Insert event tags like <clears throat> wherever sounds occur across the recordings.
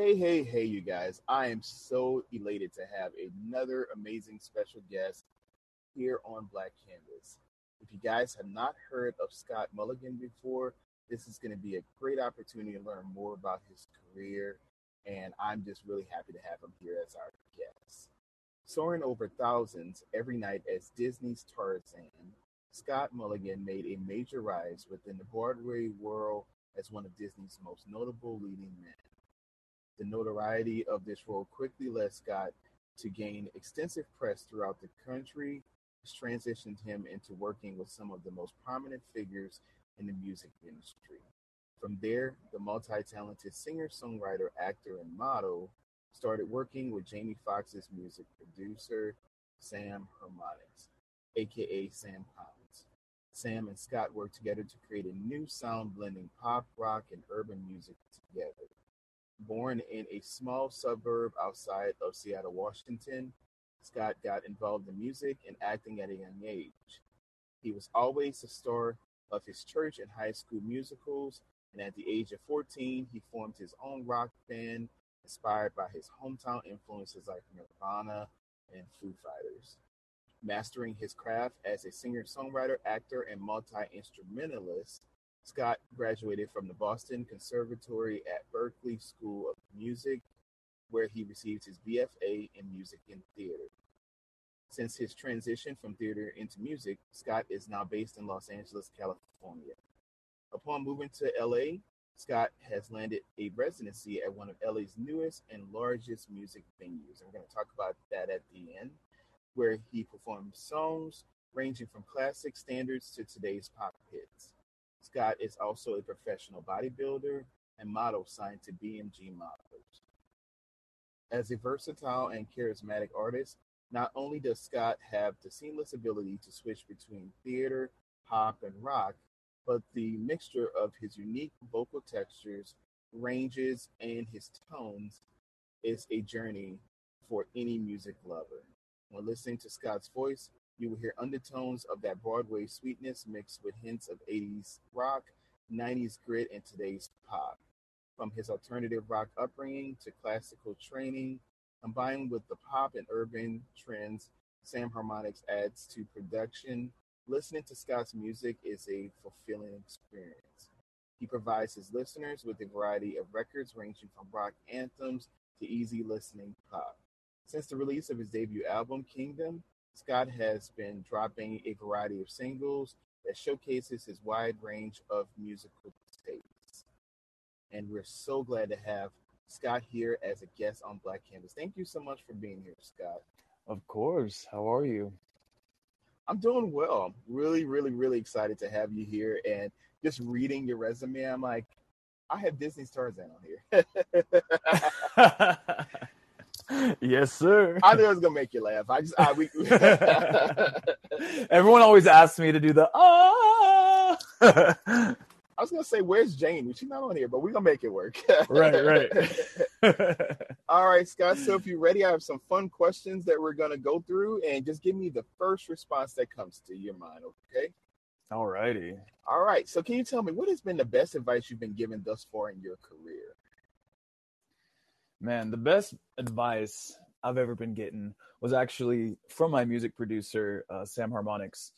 Hey, hey, hey, you guys. I am so elated to have another amazing special guest here on Black Canvas. If you guys have not heard of Scott Mulligan before, this is going to be a great opportunity to learn more about his career, and I'm just really happy to have him here as our guest. Soaring over thousands every night as Disney's Tarzan, Scott Mulligan made a major rise within the Broadway world as one of Disney's most notable leading men. The notoriety of this role quickly led Scott to gain extensive press throughout the country, which transitioned him into working with some of the most prominent figures in the music industry. From there, the multi talented singer, songwriter, actor, and model started working with Jamie Foxx's music producer, Sam Harmonix, aka Sam Pounds. Sam and Scott worked together to create a new sound blending pop, rock, and urban music together. Born in a small suburb outside of Seattle, Washington, Scott got involved in music and acting at a young age. He was always the star of his church and high school musicals, and at the age of 14, he formed his own rock band inspired by his hometown influences like Nirvana and Foo Fighters. Mastering his craft as a singer songwriter, actor, and multi instrumentalist, Scott graduated from the Boston Conservatory at Berklee School of Music, where he received his BFA in music and theater. Since his transition from theater into music, Scott is now based in Los Angeles, California. Upon moving to LA, Scott has landed a residency at one of LA's newest and largest music venues. And we're going to talk about that at the end, where he performs songs ranging from classic standards to today's pop hits. Scott is also a professional bodybuilder and model signed to BMG Models. As a versatile and charismatic artist, not only does Scott have the seamless ability to switch between theater, pop, and rock, but the mixture of his unique vocal textures, ranges, and his tones is a journey for any music lover. When listening to Scott's voice, you will hear undertones of that Broadway sweetness mixed with hints of 80s rock, 90s grit, and today's pop. From his alternative rock upbringing to classical training, combined with the pop and urban trends Sam Harmonix adds to production, listening to Scott's music is a fulfilling experience. He provides his listeners with a variety of records ranging from rock anthems to easy listening pop. Since the release of his debut album, Kingdom, Scott has been dropping a variety of singles that showcases his wide range of musical tastes. And we're so glad to have Scott here as a guest on Black Canvas. Thank you so much for being here, Scott. Of course. How are you? I'm doing well. I'm really, really, really excited to have you here. And just reading your resume, I'm like, I have Disney's Tarzan on here. <laughs> <laughs> <laughs> yes, sir. I knew I was gonna make you laugh. I just I, we, <laughs> <laughs> everyone always asks me to do the ah. I was gonna say, where's Jane? She's not on here, but we're gonna make it work. <laughs> right, right. All right, Scott. So if you're ready, I have some fun questions that we're gonna go through, and just give me the first response that comes to your mind. Okay. All righty. All right. So can you tell me what has been the best advice you've been given thus far in your career? Man, the best advice I've ever been getting was actually from my music producer, uh, Sam Harmonix,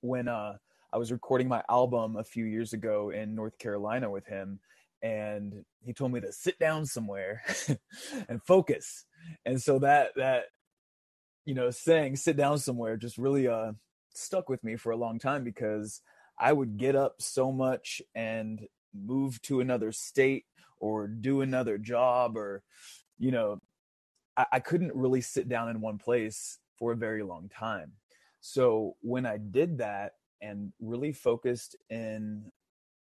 when uh, I was recording my album a few years ago in North Carolina with him. And he told me to sit down somewhere <laughs> and focus. And so that, that, you know, saying sit down somewhere just really uh, stuck with me for a long time because I would get up so much and move to another state or do another job or you know I, I couldn't really sit down in one place for a very long time. So when i did that and really focused in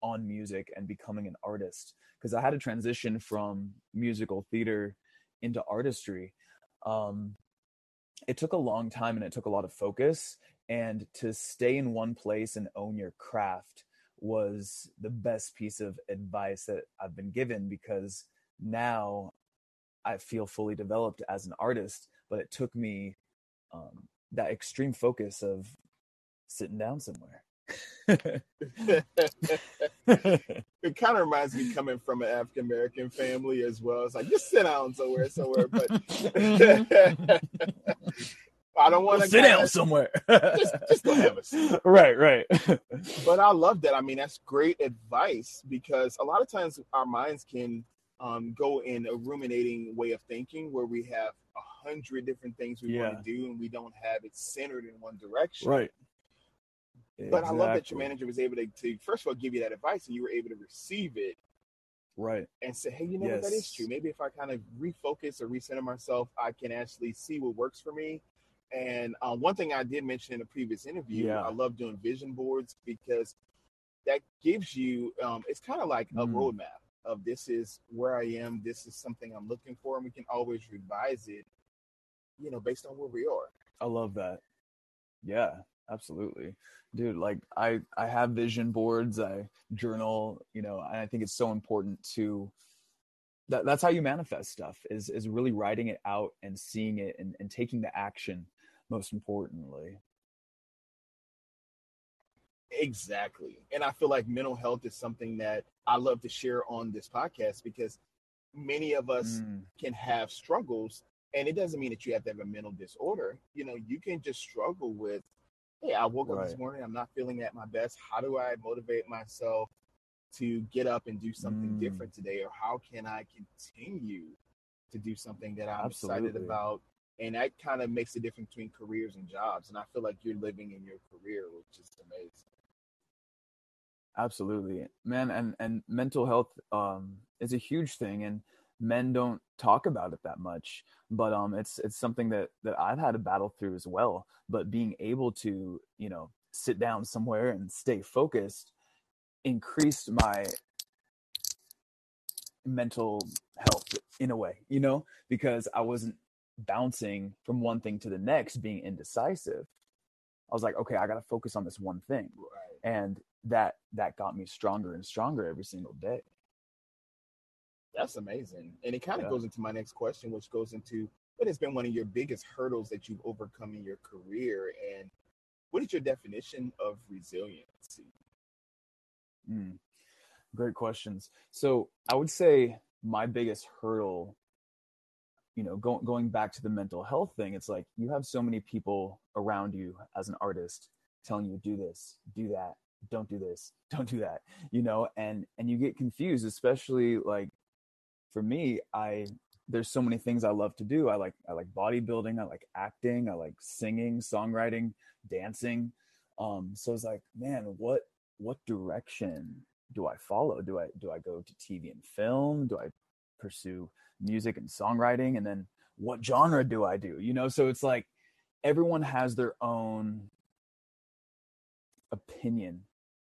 on music and becoming an artist because i had to transition from musical theater into artistry um, it took a long time and it took a lot of focus. And to stay in one place and own your craft was the best piece of advice that I've been given because now I feel fully developed as an artist, but it took me um, that extreme focus of sitting down somewhere. <laughs> <laughs> it kind of reminds me coming from an African American family as well. It's like just sit down somewhere, somewhere. But <laughs> I don't want to sit down somewhere. <laughs> just, just go have a seat. <laughs> Right, right. <laughs> But I love that. I mean, that's great advice because a lot of times our minds can um, go in a ruminating way of thinking where we have a hundred different things we Yeah. want to do and we don't have it centered in one direction. right. But I love that your manager was able to, to first of all give you that advice and you were able to receive it Right. and say, hey, you know what, that is true. Maybe if I kind of refocus or recenter myself, I can actually see what works for me. And uh, one thing I did mention in a previous interview, Yeah. I love doing vision boards because that gives you, um, it's kind of like a Mm. roadmap of this is where I am, this is something I'm looking for, and we can always revise it, you know, based on where we are. I love that. Yeah, absolutely. Dude, like I I have vision boards, I journal, you know, and I think it's so important to that that's how you manifest stuff is is really writing it out and seeing it and, and taking the action most importantly. Exactly. And I feel like mental health is something that I love to share on this podcast because many of us Mm, can have struggles and it doesn't mean that you have to have a mental disorder you know you can just struggle with hey i woke up this morning i'm not feeling at my best how do i motivate myself to get up and do something Mm. different today or how can i continue to do something that i'm excited about and that kind of makes the difference between careers and jobs. And i feel like you're living in your career which is amazing. Absolutely. Man, and and mental health um is a huge thing and men don't talk about it that much. But um it's it's something that that I've had to battle through as well. But being able to you know sit down somewhere and stay focused increased my mental health in a way you know? Because I wasn't bouncing from one thing to the next being indecisive I was like okay I got to focus on this one thing right and that that got me stronger and stronger every single day That's amazing. And it kind of Yeah. goes into my next question, which goes into what has been one of your biggest hurdles that you've overcome in your career? And what is your definition of resiliency? Mm, great questions. So I would say my biggest hurdle, you know, going going back to the mental health thing, it's like you have so many people around you as an artist telling you do this, do that, don't do this, <laughs> don't do that, you know, and and you get confused, especially like for me, I there's so many things I love to do. I like I like bodybuilding, I like acting, I like singing, songwriting, dancing. Um, so it's like, man, what what direction do I follow? Do I do I go to TV and film? Do I pursue music and songwriting? And then what genre do I do? You know, so it's like everyone has their own opinion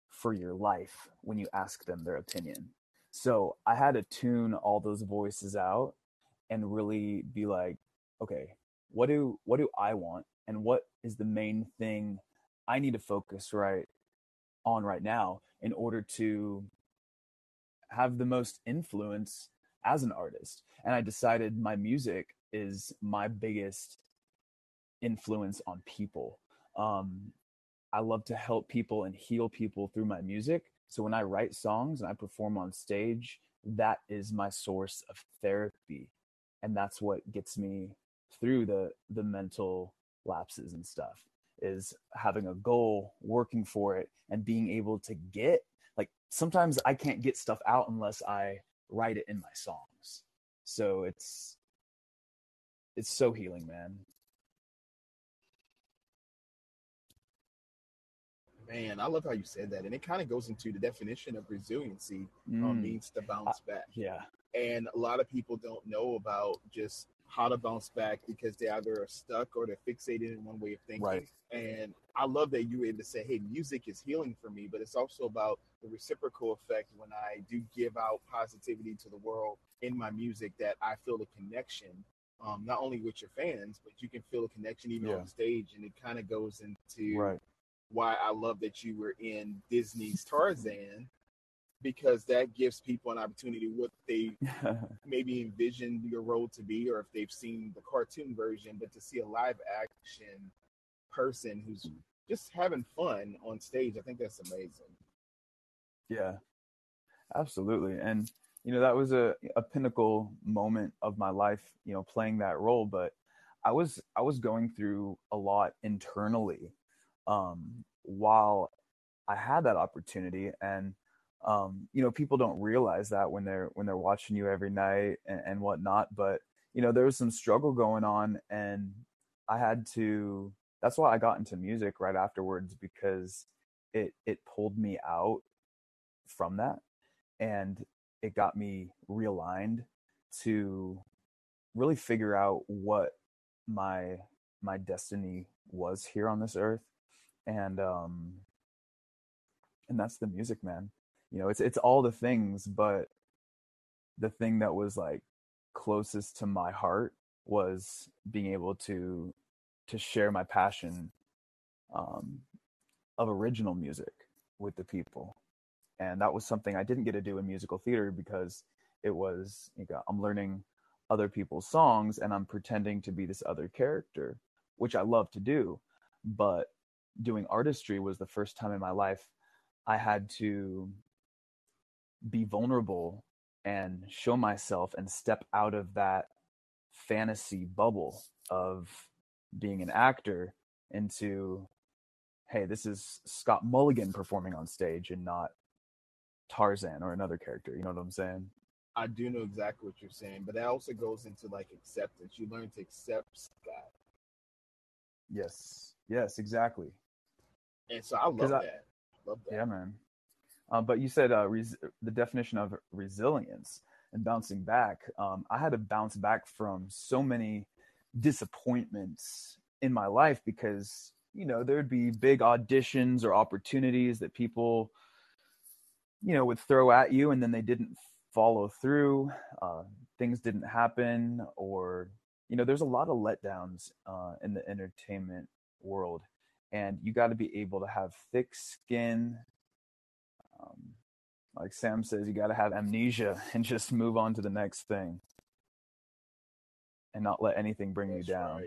for your life when you ask them their opinion. So I had to tune all those voices out and really be like, okay, what do what do I want and what is the main thing I need to focus right on right now in order to have the most influence as an artist. And I decided my music is my biggest influence on people. Um, I love to help people and heal people through my music. So when I write songs and I perform on stage, that is my source of therapy. And that's what gets me through the the mental lapses and stuff is having a goal, working for it and being able to get like sometimes I can't get stuff out unless I write it in my songs. So it's it's so healing, man. Man, I love how you said that. And it kind of goes into the definition of resiliency um, Mm, means to bounce back. yeah. And a lot of people don't know about just how to bounce back because they either are stuck or they're fixated in one way of thinking. Right. And I love that you were able to say, hey, music is healing for me, but it's also about the reciprocal effect when I do give out positivity to the world in my music that I feel a connection, um, not only with your fans, but you can feel a connection even Yeah. on stage. And it kind of goes into Right. why I love that you were in Disney's Tarzan because that gives people an opportunity what they <laughs> maybe envisioned your role to be or if they've seen the cartoon version but to see a live action person who's just having fun on stage. I think that's amazing. Yeah, absolutely. And, you know, that was a, a pinnacle moment of my life, you know, playing that role. But I was, I was going through a lot internally um, while I had that opportunity. And, um, you know, people don't realize that when they're, when they're watching you every night and, and whatnot. But, you know, there was some struggle going on and I had to, that's why I got into music right afterwards because it, it pulled me out from that and it got me realigned to really figure out what my my destiny was here on this earth and um and that's the music man you know it's it's all the things but the thing that was like closest to my heart was being able to to share my passion um of original music with the people. And that was something I didn't get to do in musical theater because it was you know, I'm learning other people's songs and I'm pretending to be this other character, which I love to do, but doing artistry was the first time in my life I had to be vulnerable and show myself and step out of that fantasy bubble of being an actor into hey this is Scott Mulligan performing on stage and not Tarzan or another character. You know what I'm saying? I do know exactly what you're saying, but that also goes into like acceptance. You learn to accept Scott. Yes. Yes, exactly. And so I love I, that. Love that. Yeah, man. Um, but you said uh, res- the definition of resilience and bouncing back. Um, I had to bounce back from so many disappointments in my life because you know there'd be big auditions or opportunities that people you know would throw at you and then they didn't follow through uh, things didn't happen or you know there's a lot of letdowns uh, in the entertainment world and you got to be able to have thick skin um, like sam says you got to have amnesia and just move on to the next thing and not let anything bring That's you down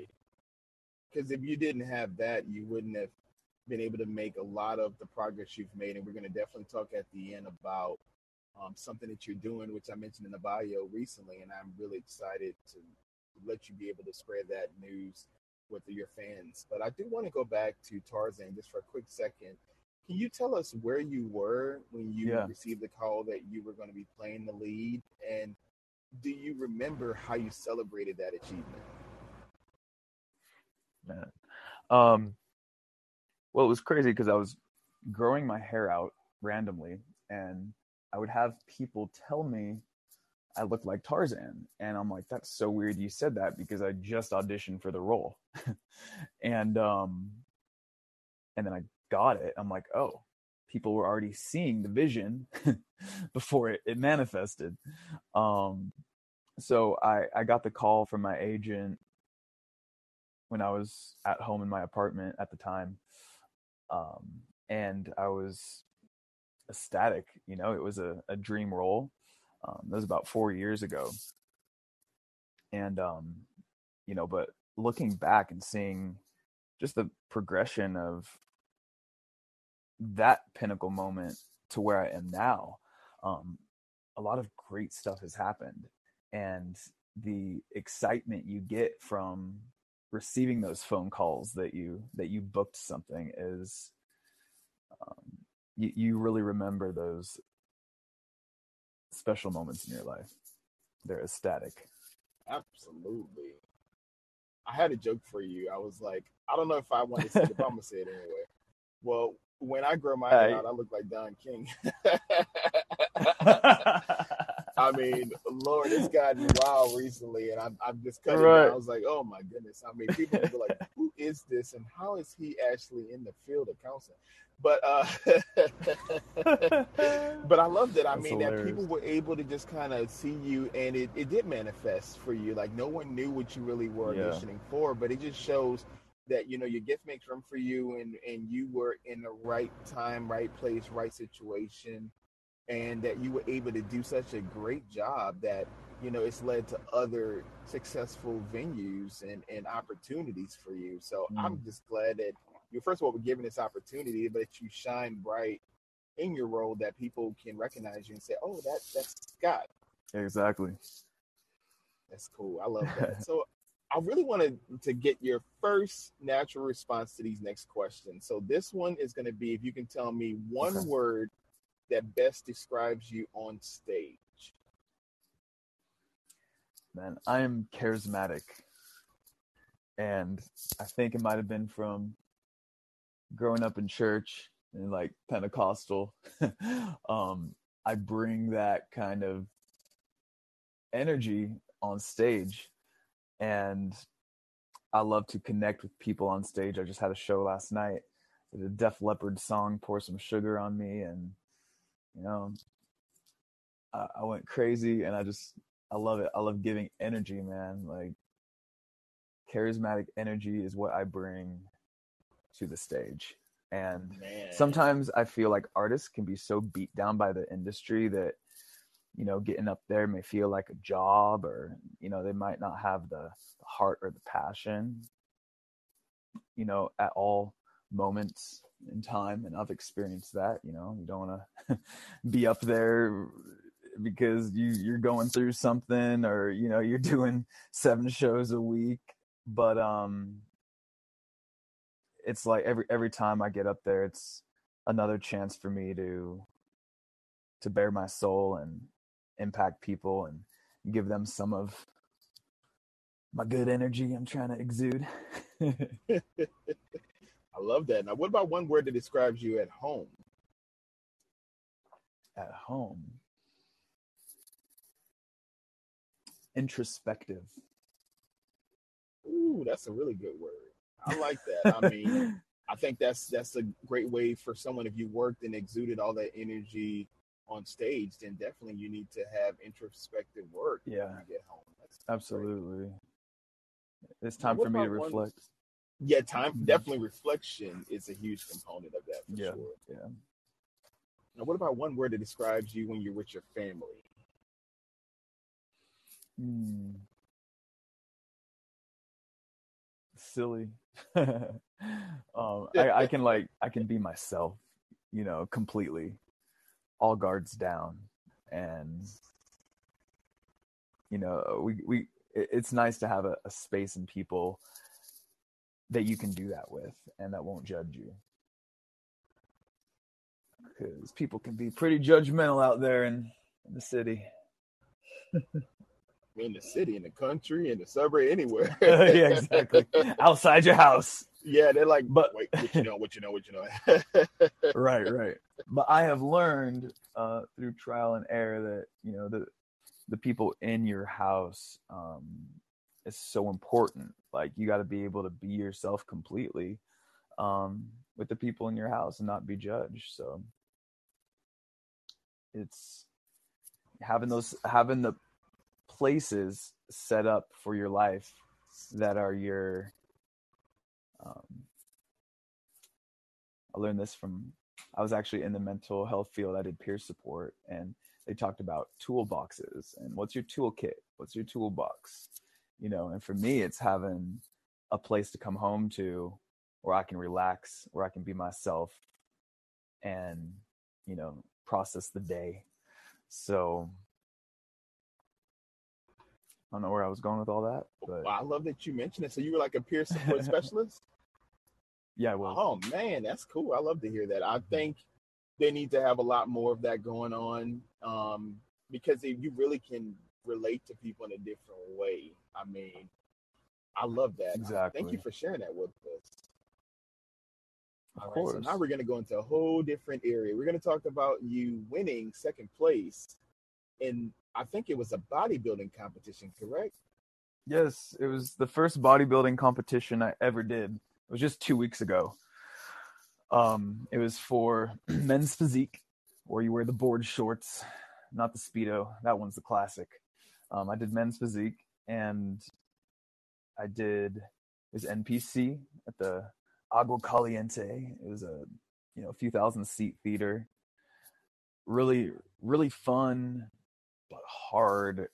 because right. if you didn't have that you wouldn't have been able to make a lot of the progress you've made. And we're going to definitely talk at the end about um, something that you're doing, which I mentioned in the bio recently. And I'm really excited to let you be able to spread that news with your fans. But I do want to go back to Tarzan just for a quick second. Can you tell us where you were when you yeah. received the call that you were going to be playing the lead? And do you remember how you celebrated that achievement? Man. Um, well, it was crazy because I was growing my hair out randomly, and I would have people tell me I looked like Tarzan, and I'm like, that's so weird you said that because I just auditioned for the role, <laughs> and um, and then I got it. I'm like, oh, people were already seeing the vision <laughs> before it, it manifested. Um, so I I got the call from my agent when I was at home in my apartment at the time um, and I was ecstatic. You know, it was a, a dream role. Um, that was about four years ago, and um, you know, but looking back and seeing just the progression of that pinnacle moment to where I am now, um, a lot of great stuff has happened, and the excitement you get from receiving those phone calls that you that you booked something is um, you, you really remember those special moments in your life. They're ecstatic. Absolutely. I had a joke for you. I was like i don't know if i want to say it but i'm gonna say it anyway. Well when i grow my hair out i look like don king <laughs> <laughs> I mean, Lord, it's gotten wild recently, and I'm, I'm just cutting. Right. I was like, oh my goodness. I mean, people be like, who is this, and how is he actually in the field of counseling? But uh, <laughs> but I loved it. I That's mean, hilarious. that people were able to just kind of see you, and it, it did manifest for you. Like no one knew what you really were yeah. auditioning for, but it just shows that you know your gift makes room for you, and and you were in the right time, right place, right situation and that you were able to do such a great job that you know it's led to other successful venues and, and opportunities for you so mm. i'm just glad that you first of all were given this opportunity, but you shine bright in your role that people can recognize you and say, "Oh, that that's Scott." Exactly. That's cool. I love that. <laughs> so I really wanted to get your first natural response to these next questions. So this one is going to be if you can tell me one okay. word that best describes you on stage. Man, I am charismatic. And I think it might have been from growing up in church and like Pentecostal. <laughs> um, I bring that kind of energy on stage and I love to connect with people on stage. I just had a show last night. The Def Leppard song "Pour Some Sugar on Me," and you know, I, I went crazy, and I just I love it. I love giving energy, man. Like charismatic energy is what I bring to the stage. And man. sometimes I feel like artists can be so beat down by the industry that you know getting up there may feel like a job or you know they might not have the heart or the passion you know at all moments in time and i've experienced that you know you don't want to <laughs> be up there because you you're going through something or you know you're doing <laughs> seven shows a week but um it's like every every time i get up there it's another chance for me to to bare my soul and impact people and give them some of my good energy I'm trying to exude. <laughs> I love that. Now, what about one word that describes you at home? At home. Introspective. Ooh, that's a really good word. I like that. I mean, <laughs> I think that's that's a great way for someone if you worked and exuded all that energy on stage, then definitely you need to have introspective work yeah. when you get home. That's Absolutely. Great. It's time for me to reflect. One, yeah, time definitely reflection is a huge component of that for yeah, sure. Yeah. Now what about one word that describes you when you're with your family? Hmm. Silly. <laughs> um, I, I can like I can be myself, you know, completely all guards down and you know we we it's nice to have a, a space and people that you can do that with and that won't judge you. Because people can be pretty judgmental out there in, in the city <laughs> in the city in the country in the suburb anywhere <laughs> yeah exactly outside your house yeah, they're like, but wait, what you know, what you know, what you know. <laughs> right, right. But I have learned uh, through trial and error that you know the the people in your house um, is so important. Like you got to be able to be yourself completely um, with the people in your house and not be judged. So it's having those having the places set up for your life that are your um, I learned this from I was actually in the mental health field. I did peer support, and they talked about toolboxes and what's your toolkit, what's your toolbox, you know. And for me, it's having a place to come home to where I can relax, where I can be myself, and you know process the day. So I don't know where I was going with all that, but well, I love that you mentioned it. So you were like a peer support <laughs> specialist. Yeah, well. Oh man, that's cool. I love to hear that. I think they need to have a lot more of that going on um, because you really can relate to people in a different way. I mean, I love that. Exactly. Thank you for sharing that with us. Of All course. Right, so now we're going to go into a whole different area. We're going to talk about you winning second place in I think it was a bodybuilding competition, correct? Yes, it was the first bodybuilding competition I ever did. It was just two weeks ago. Um, it was for <clears throat> men's physique, where you wear the board shorts, not the speedo. That one's the classic. Um, I did men's physique, and I did was NPC at the Agua Caliente. It was a you know a few thousand seat theater. Really, really fun hard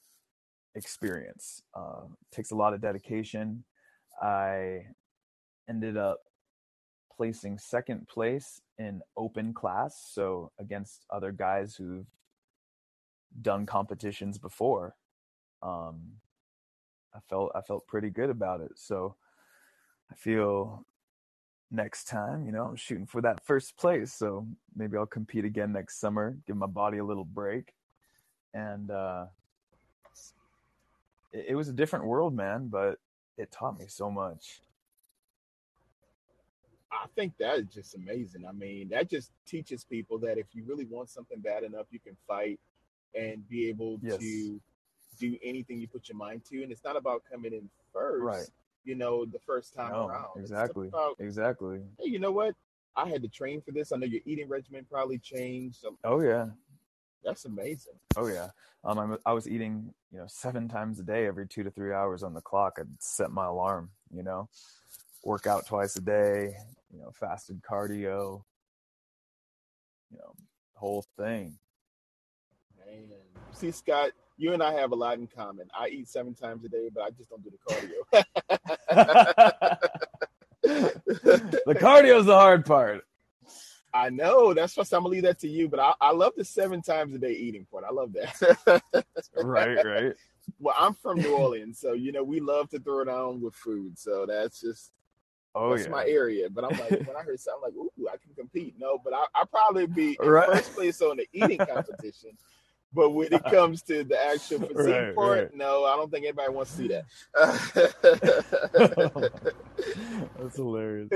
experience. Uh, takes a lot of dedication. I ended up placing second place in open class, so against other guys who've done competitions before. Um, I felt I felt pretty good about it. So I feel next time, you know, I'm shooting for that first place. So maybe I'll compete again next summer, give my body a little break. And uh it, it was a different world, man, but it taught me so much. I think that is just amazing. I mean, that just teaches people that if you really want something bad enough, you can fight and be able Yes. to do anything you put your mind to. And it's not about coming in first, Right. you know, the first time No, around. Exactly. about, Exactly. hey, you know what? I had to train for this. I know your eating regimen probably changed. So Oh yeah. That's amazing. Oh yeah. Um, I'm, I was eating, you know, seven times a day, every two to three hours on the clock. I'd set my alarm, you know, work out twice a day, you know, fasted cardio, you know, whole thing. Man. See, Scott, you and I have a lot in common. I eat seven times a day, but I just don't do the cardio. <laughs> the cardio is the hard part. <laughs> I know. That's what I'm gonna leave that to you. But I, I love the seven times a day eating part. I love that. <laughs> Right, right. well, I'm from New Orleans, so you know we love to throw it on with food. So that's just Oh that's yeah. my area. But I'm like, when I heard something like, "Ooh, I can compete," no, but I I probably be in Right. first place on the eating competition. <laughs> But when it <laughs> comes to the actual physique Right, part, right. no, I don't think anybody wants to see that. <laughs> That's hilarious.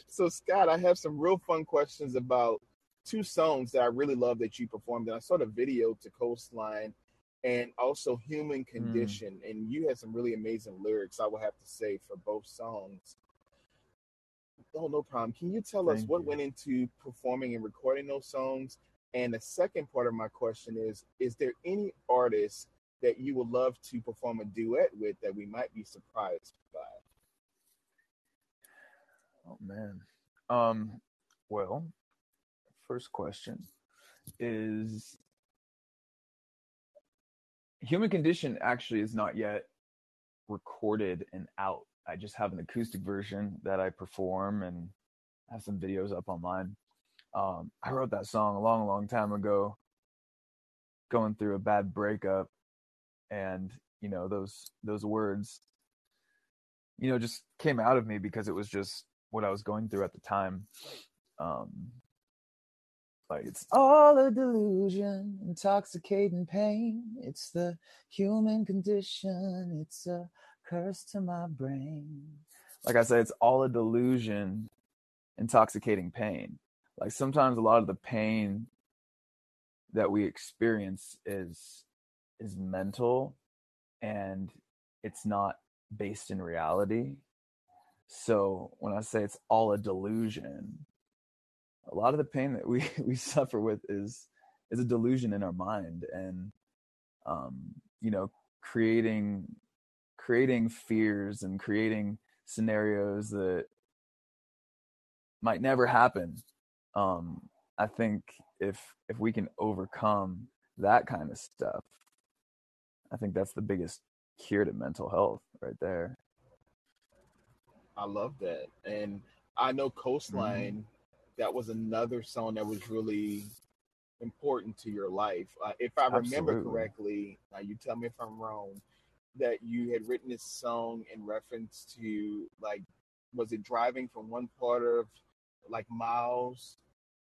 <laughs> so Scott, I have some real fun questions about two songs that I really love that you performed. And I saw the video to Coastline and also Human mm. Condition. And you had some really amazing lyrics, I will have to say, for both songs. Oh, no problem. Can you tell us what you. went into performing and recording those songs? And the second part of my question is Is there any artist that you would love to perform a duet with that we might be surprised by? Oh man. Um well, first question is Human Condition actually is not yet recorded and out. I just have an acoustic version that I perform and have some videos up online. Um I wrote that song a long long time ago going through a bad breakup and you know those those words you know just came out of me because it was just what I was going through at the time. Um, like it's all a delusion, intoxicating pain. It's the human condition. It's a curse to my brain. Like I said, it's all a delusion, intoxicating pain. Like sometimes a lot of the pain that we experience is is mental and it's not based in reality. So when I say it's all a delusion, a lot of the pain that we <laughs> we suffer with is is a delusion in our mind and um you know creating creating fears and creating scenarios that might never happen um i think if if we can overcome that kind of stuff i think that's the biggest cure to mental health right there I love that. And I know Coastline, that was another song that was really important to your life. Uh, if I remember Absolutely. correctly, now you tell me if I'm wrong, that you had written this song in reference to like, was it driving from one part of like miles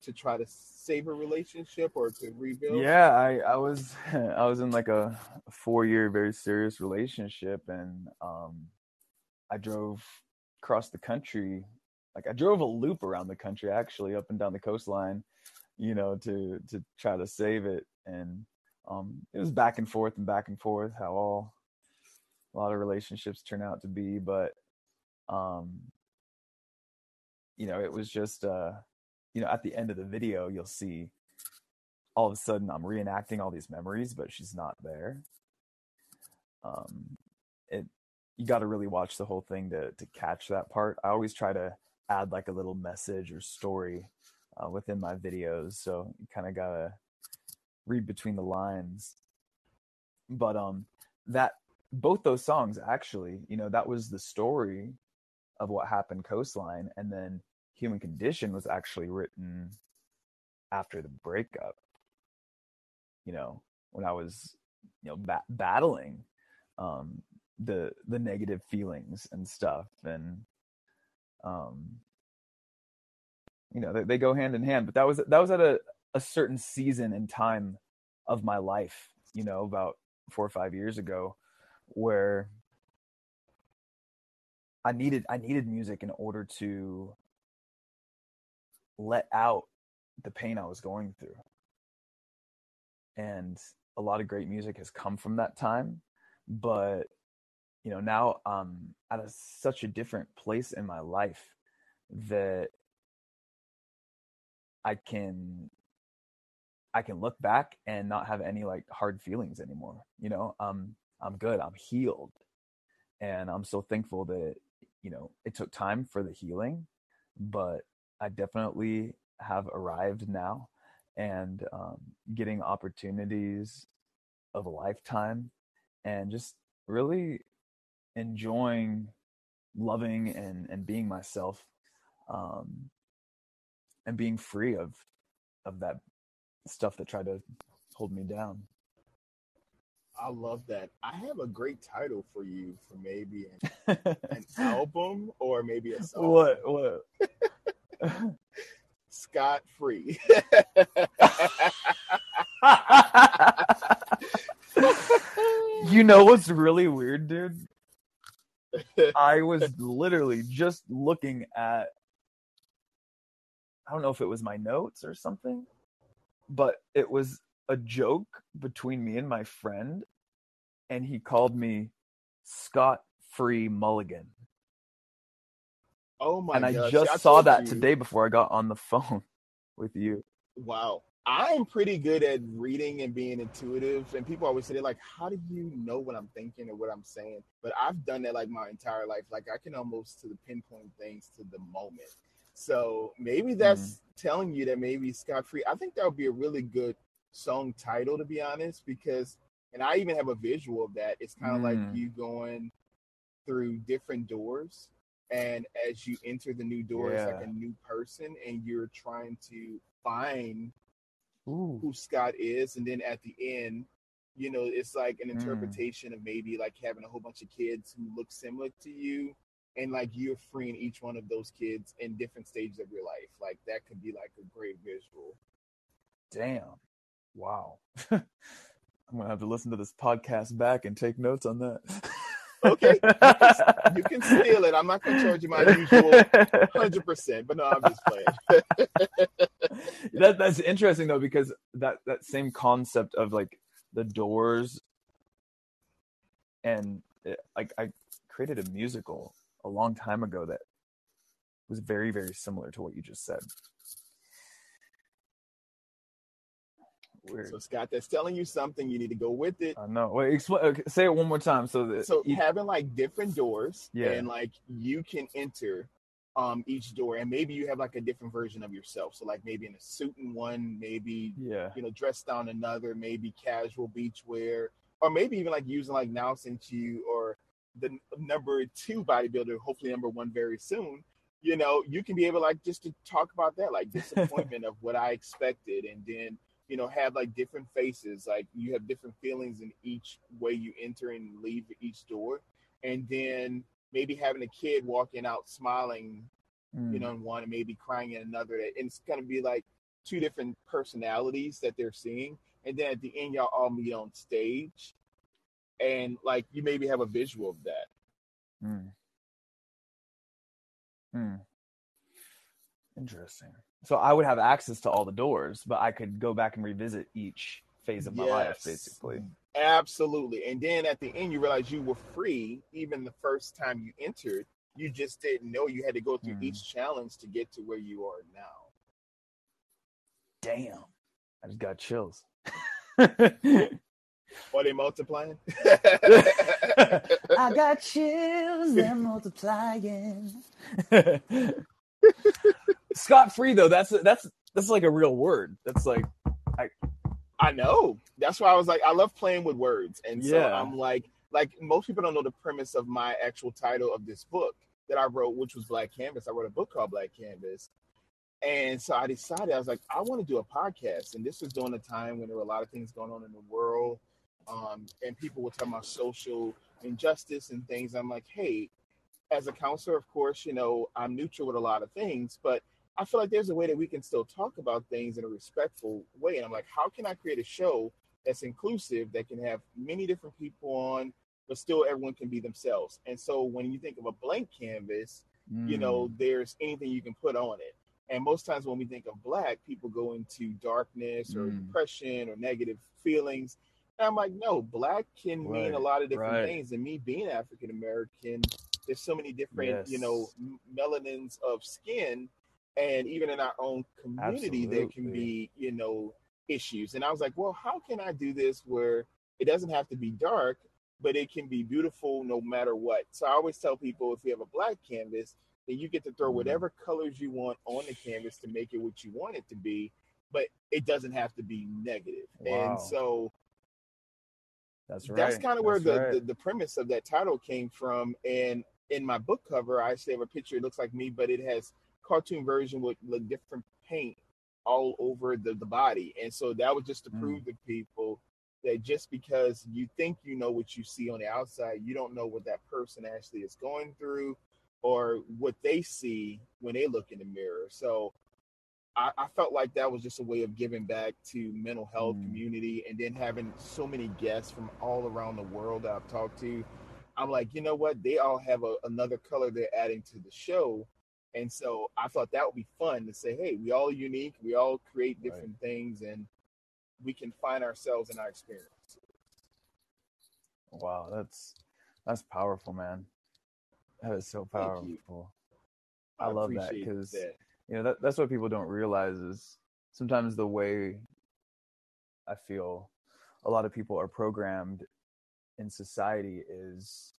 to try to save a relationship or to rebuild? Yeah, I, I was <laughs> I was in like a four year very serious relationship and um I drove across the country like I drove a loop around the country actually up and down the coastline, you know, to to try to save it and um it was back and forth and back and forth how all a lot of relationships turn out to be, but um you know, it was just uh you know, at the end of the video you'll see all of a sudden I'm reenacting all these memories, but she's not there. Um, it you got to really watch the whole thing to to catch that part. I always try to add like a little message or story uh, within my videos, so you kind of gotta read between the lines. But um, that both those songs actually, you know, that was the story of what happened coastline, and then Human Condition was actually written after the breakup. You know, when I was, you know, ba- battling um, the the negative feelings and stuff, and um, you know, they, they go hand in hand. But that was that was at a a certain season and time of my life. You know, about four or five years ago, where I needed I needed music in order to let out the pain I was going through. And a lot of great music has come from that time, but you know, now I'm at a, such a different place in my life that I can I can look back and not have any like hard feelings anymore. You know, um, I'm good. I'm healed, and I'm so thankful that you know it took time for the healing, but I definitely have arrived now, and um, getting opportunities of a lifetime, and just really enjoying loving and and being myself um and being free of of that stuff that tried to hold me down I love that. I have a great title for you for maybe an, <laughs> an album or maybe a song. what what <laughs> <laughs> Scott Free. you know what's really weird dude i was literally just looking at i don't know if it was my notes or something but it was a joke between me and my friend and he called me scott free mulligan oh my and i gosh. just I saw that you. today before i got on the <laughs> phone with you Wow. I'm pretty good at reading and being intuitive. And people always say, like, how do you know what I'm thinking or what I'm saying? But I've done that like my entire life. Like I can almost to the pinpoint things to the moment. So maybe that's telling you that maybe Scott Free. I think that would be a really good song title, to be honest, because, and I even have a visual of that. It's kind of like Mm. you going through different doors. And as you enter the new door, it's like a new person, and you're trying to find Ooh. who Scott is, and then at the end, you know, it's like an Mm. interpretation of maybe like having a whole bunch of kids who look similar to you, and like you're freeing each one of those kids in different stages of your life. Like that could be like a great visual. Damn. Wow. <laughs> I'm gonna have to listen to this podcast back and take notes on that. <laughs> Okay. <laughs> You can steal it. I'm not gonna charge you my usual hundred percent, but no, I'm just playing. <laughs> that that's interesting though because that that same concept of like the doors and it, like I created a musical a long time ago that was very very similar to what you just said. Weird. so Scott, that's telling you something. You need to go with it. I know. Wait, explain. Okay, say it one more time so that so you- having like different doors Yeah. and like you can enter um each door and maybe you have like a different version of yourself so like maybe in a suit in one maybe yeah. you know dressed down another maybe casual beach wear or maybe even like using like now since you or the number two bodybuilder hopefully number one very soon you know you can be able like just to talk about that like <laughs> disappointment of what i expected and then you know have like different faces like you have different feelings in each way you enter and leave each door and then maybe having a kid walking out smiling Mm. you know, in one and maybe crying in another. And it's gonna be like two different personalities that they're seeing. And then at the end y'all all meet on stage. And like you maybe have a visual of that. Mm. Hmm. Interesting. So I would have access to all the doors, but I could go back and revisit each phase of my life, basically. Absolutely. And then at the end you realize you were free even the first time you entered. You just didn't know you had to go through Hmm. each challenge to get to where you are now. Damn. I just got chills. <laughs> Are they multiplying? <laughs> I got chills and multiplying. <laughs> Scot free though, that's that's that's like a real word. That's like I I know. That's why I was like, I love playing with words. And so Yeah. I'm like, like most people don't know the premise of my actual title of this book that I wrote, which was Black Canvas. I wrote a book called Black Canvas. And so I decided, I was like, I want to do a podcast. And this was during a time when there were a lot of things going on in the world. Um, and people were talking about social injustice and things. I'm like, hey, as a counselor, of course, you know, I'm neutral with a lot of things, but I feel like there's a way that we can still talk about things in a respectful way. And I'm like, how can I create a show that's inclusive that can have many different people on, but still everyone can be themselves? And so when you think of a blank canvas, mm. you know, mm. there's anything you can put on it. And most times when we think of black, people go into darkness or mm. depression or negative feelings. And I'm like, no, black can right. mean a lot of different right. things. And me being African American, there's so many different, yes. you know, melanins of skin. And even in our own community, Absolutely. there can be, you know, issues. And I was like, well, how can I do this where it doesn't have to be dark, but it can be beautiful no matter what? So I always tell people if you have a black canvas, then you get to throw mm-hmm. whatever colors you want on the canvas to make it what you want it to be, but it doesn't have to be negative. Wow. And so that's right. That's kind of where the, right. the, the premise of that title came from. And in my book cover, I actually have a picture. It looks like me, but it has cartoon version with like different paint all over the, the body. And so that was just to mm. prove to people that just because you think you know what you see on the outside, you don't know what that person actually is going through or what they see when they look in the mirror. So I, I felt like that was just a way of giving back to mental health mm. community and then having so many guests from all around the world that I've talked to. I'm like, you know what? They all have a, another color they're adding to the show. And so I thought that would be fun to say, hey, we all unique, we all create different right. things, and we can find ourselves in our experience. Wow, that's that's powerful, man. That is so powerful. I, I, love that because you know that, that's what people don't realize is sometimes the way I feel a lot of people are programmed in society is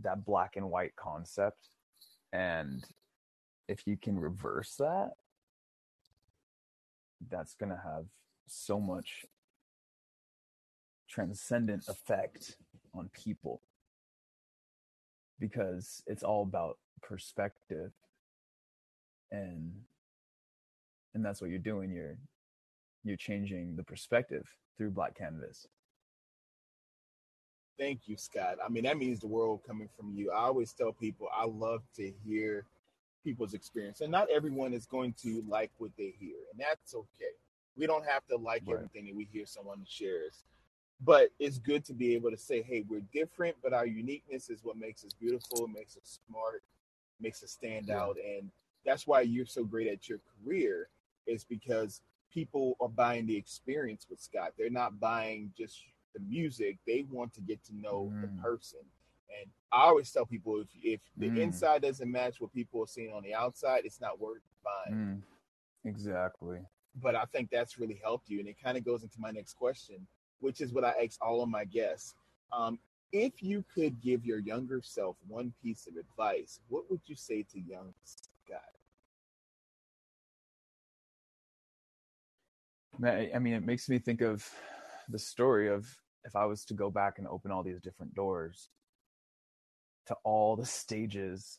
that black and white concept and if you can reverse that that's going to have so much transcendent effect on people. Because it's all about perspective. And and that's what you're doing. You're you're changing the perspective through black canvas thank you scott i mean that means the world coming from you i always tell people i love to hear people's experience and not everyone is going to like what they hear and that's okay we don't have to like right. everything that we hear someone shares but it's good to be able to say, hey, we're different, but our uniqueness is what makes us beautiful, makes us smart, makes us stand yeah. out. And that's why you're so great at your career, is because people are buying the experience with Scott. They're not buying just the music, they want to get to know mm. the person. And I always tell people if if the mm. inside doesn't match what people are seeing on the outside, it's not worth buying. Mm. Exactly. But I think that's really helped you. And it kind of goes into my next question which is what I ask all of my guests. Um, if you could give your younger self one piece of advice, what would you say to young Scott? I mean, it makes me think of the story of if I was to go back and open all these different doors to all the stages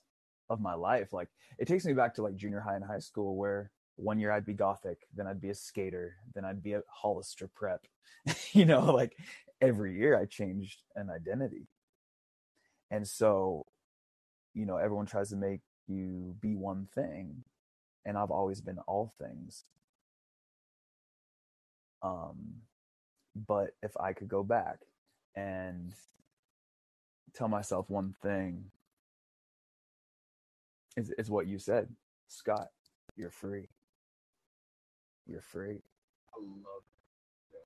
of my life. Like it takes me back to like junior high and high school where one year I'd be gothic, then I'd be a skater, then I'd be a Hollister prep. <laughs> you know, like every year I changed an identity. And so, you know, everyone tries to make you be one thing. And I've always been all things. Um, but if I could go back and tell myself one thing, is, is what you said, Scott, you're free you're free. I love.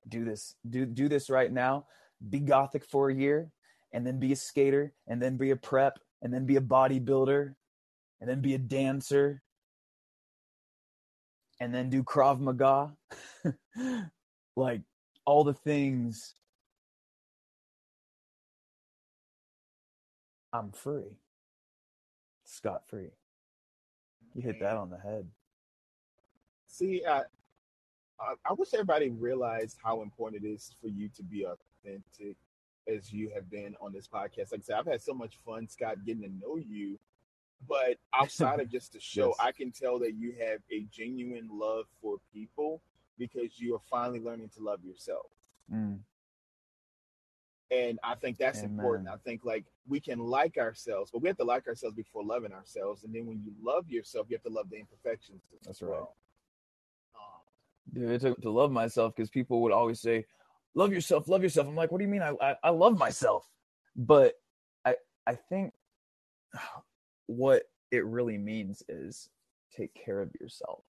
Do this. Do do this right now. Be gothic for a year, and then be a skater, and then be a prep, and then be a bodybuilder, and then be a dancer, and then do Krav Maga. <laughs> like all the things. I'm free. Scott free. You hit that on the head. See, I, I, wish everybody realized how important it is for you to be authentic as you have been on this podcast. Like I said, I've had so much fun, Scott, getting to know you But outside of <laughs> just the show, Yes. I can tell that you have a genuine love for people because you are finally learning to love yourself. Mm, And I think that's Amen. important. I think like we can like ourselves, but we have to like ourselves before loving ourselves. And then when you love yourself, you have to love the imperfections. That's right. well. Um, Dude, it took to love myself because people would always say, "Love yourself, love yourself." I'm like, "What do you mean? I, I I love myself." But I I think <sighs> what it really means is take care of yourself.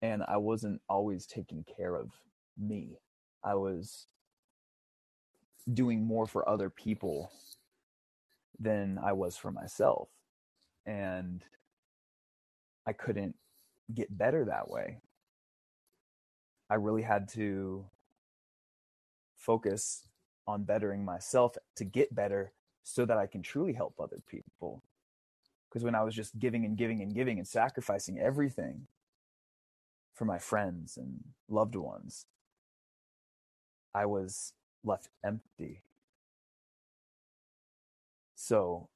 And I wasn't always taking care of me. I was doing more for other people than I was for myself. And I couldn't get better that way. I really had to focus on bettering myself to get better so that I can truly help other people. Because when I was just giving and giving and giving and sacrificing everything for my friends and loved ones, I was left empty. So,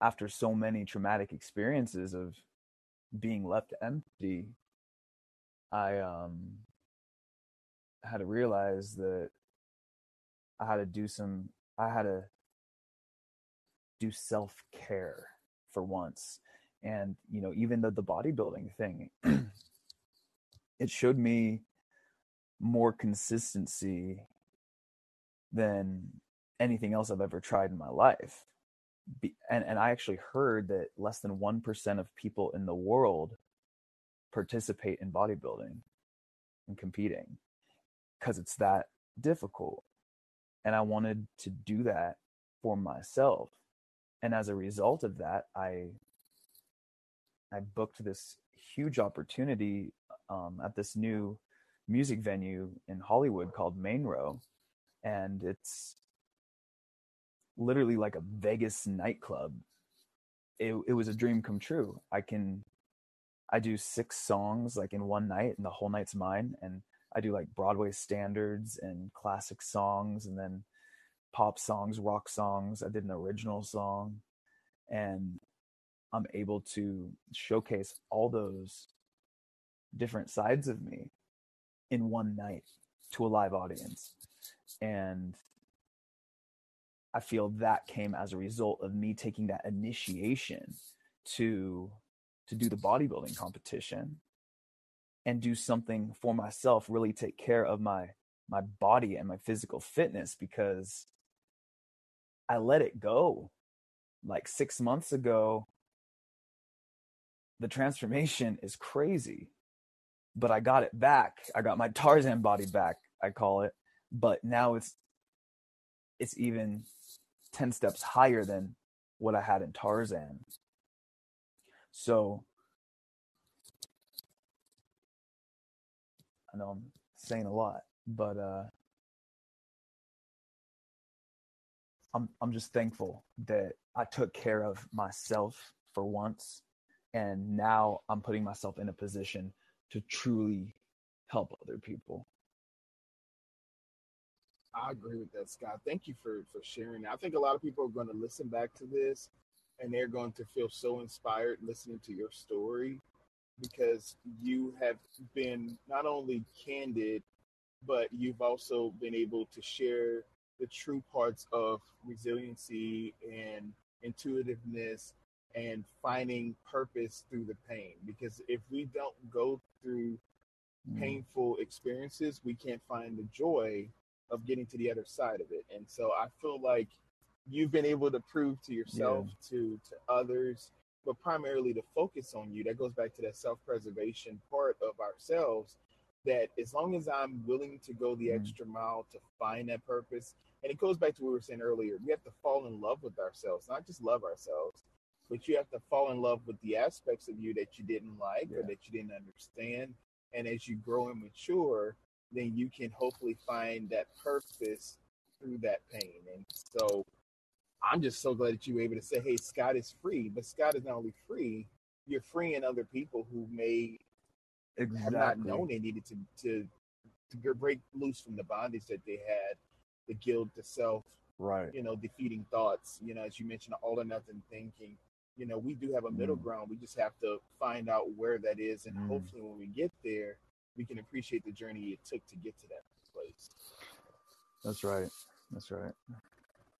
after so many traumatic experiences of being left empty, I um had to realize that I had to do some I had to do self-care for once. And you know, even the the bodybuilding thing <clears throat> it showed me more consistency than anything else I've ever tried in my life. Be, and and I actually heard that less than 1% of people in the world participate in bodybuilding and competing because it's that difficult. And I wanted to do that for myself. And as a result of that, I I booked this huge opportunity um, at this new music venue in Hollywood called Main Row, and it's literally like a Vegas nightclub. It it was a dream come true. I can I do six songs like in one night and the whole night's mine and I do like Broadway standards and classic songs and then pop songs, rock songs. I did an original song and I'm able to showcase all those different sides of me in one night to a live audience. And I feel that came as a result of me taking that initiation to to do the bodybuilding competition and do something for myself, really take care of my my body and my physical fitness because I let it go. Like 6 months ago, the transformation is crazy. But I got it back. I got my Tarzan body back, I call it. But now it's it's even 10 steps higher than what I had in Tarzan. So I know I'm saying a lot, but uh I'm I'm just thankful that I took care of myself for once and now I'm putting myself in a position to truly help other people. I agree with that, Scott. Thank you for for sharing. I think a lot of people are going to listen back to this, and they're going to feel so inspired listening to your story because you have been not only candid, but you've also been able to share the true parts of resiliency and intuitiveness and finding purpose through the pain. Because if we don't go through Mm. painful experiences, we can't find the joy of getting to the other side of it. And so I feel like you've been able to prove to yourself, to to others, but primarily to focus on you. That goes back to that self-preservation part of ourselves. That as long as I'm willing to go the Mm. extra mile to find that purpose, and it goes back to what we were saying earlier, we have to fall in love with ourselves, not just love ourselves, but you have to fall in love with the aspects of you that you didn't like or that you didn't understand. And as you grow and mature, then you can hopefully find that purpose through that pain. And so I'm just so glad that you were able to say, hey, Scott is free. But Scott is not only free, you're freeing other people who may have not Exactly. known they needed to, to, to break loose from the bondage that they had, the guilt, the self, Right. you know, defeating thoughts, you know, as you mentioned, all or nothing thinking. You know, we do have a middle Mm. ground. We just have to find out where that is, and Mm. hopefully, when we get there, we can appreciate the journey it took to get to that place. That's right. That's right.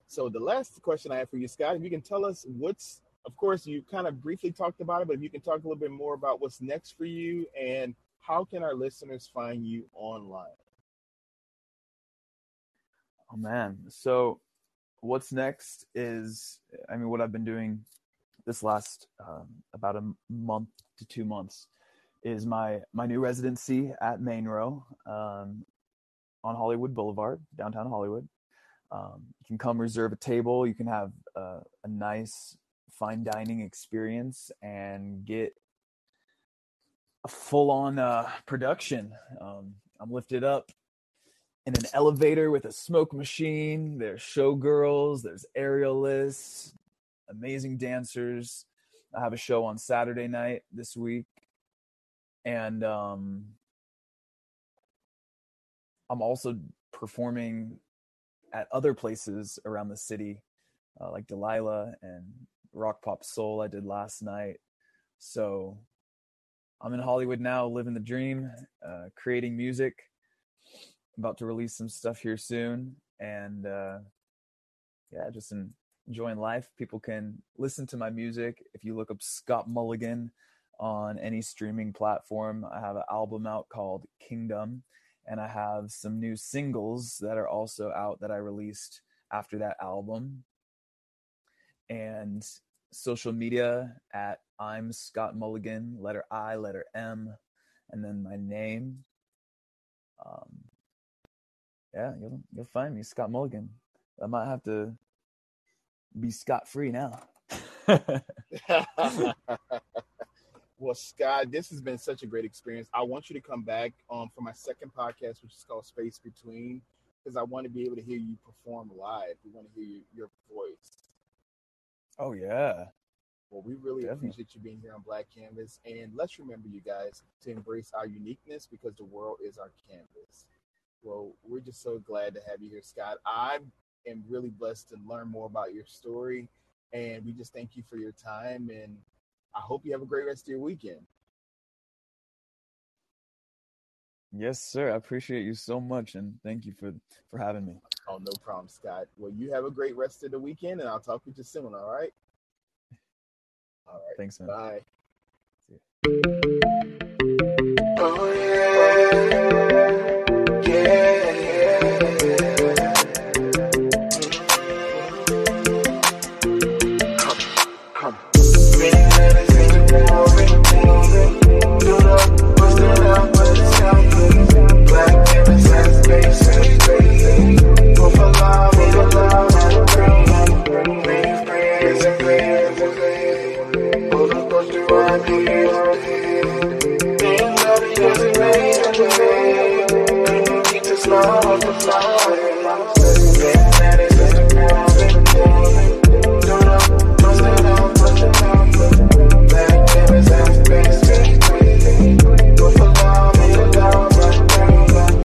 So the last question I have for you, Scott, if you can tell us what's, of course, you kind of briefly talked about it, but if you can talk a little bit more about what's next for you and how can our listeners find you online? Oh man. So what's next is I mean what I've been doing this last um, about a month to two months is my my new residency at Main Row um, on Hollywood Boulevard, downtown Hollywood. Um, you can come reserve a table. You can have uh, a nice fine dining experience and get a full on uh, production. Um, I'm lifted up in an elevator with a smoke machine. There's showgirls, there's aerialists, amazing dancers. I have a show on Saturday night this week. And um, I'm also performing at other places around the city, uh, like Delilah and Rock Pop Soul I did last night. So I'm in Hollywood now, living the dream, uh, creating music about to release some stuff here soon and uh yeah just en- enjoying life people can listen to my music. If you look up scott mulligan on any streaming platform i have an album out called kingdom and i have some new singles that are also out that i released after that album. And social media at i'm scott mulligan letter i letter m and then my name. Um, yeah, you'll you'll find me, Scott Mulligan. I might have to be scot free now. <laughs> well, Scott, this has been such a great experience. I want you to come back um, for my second podcast, which is called Space Between, because I want to be able to hear you perform live. We want to hear you, your voice. oh yeah, Well, we really Definitely. appreciate you being here on Black Canvas. And let's remember, you guys, to embrace our uniqueness because the world is our canvas. Well, we're just so glad to have you here, Scott. I am really blessed to learn more about your story. And we just thank you for your time. And I hope you have a great rest of your weekend. yes, sir. I appreciate you so much, and thank you for for having me. Oh, no problem, Scott. Well, you have a great rest of the weekend, and I'll talk with you soon, all right? All right. Thanks, man. Bye. Loved,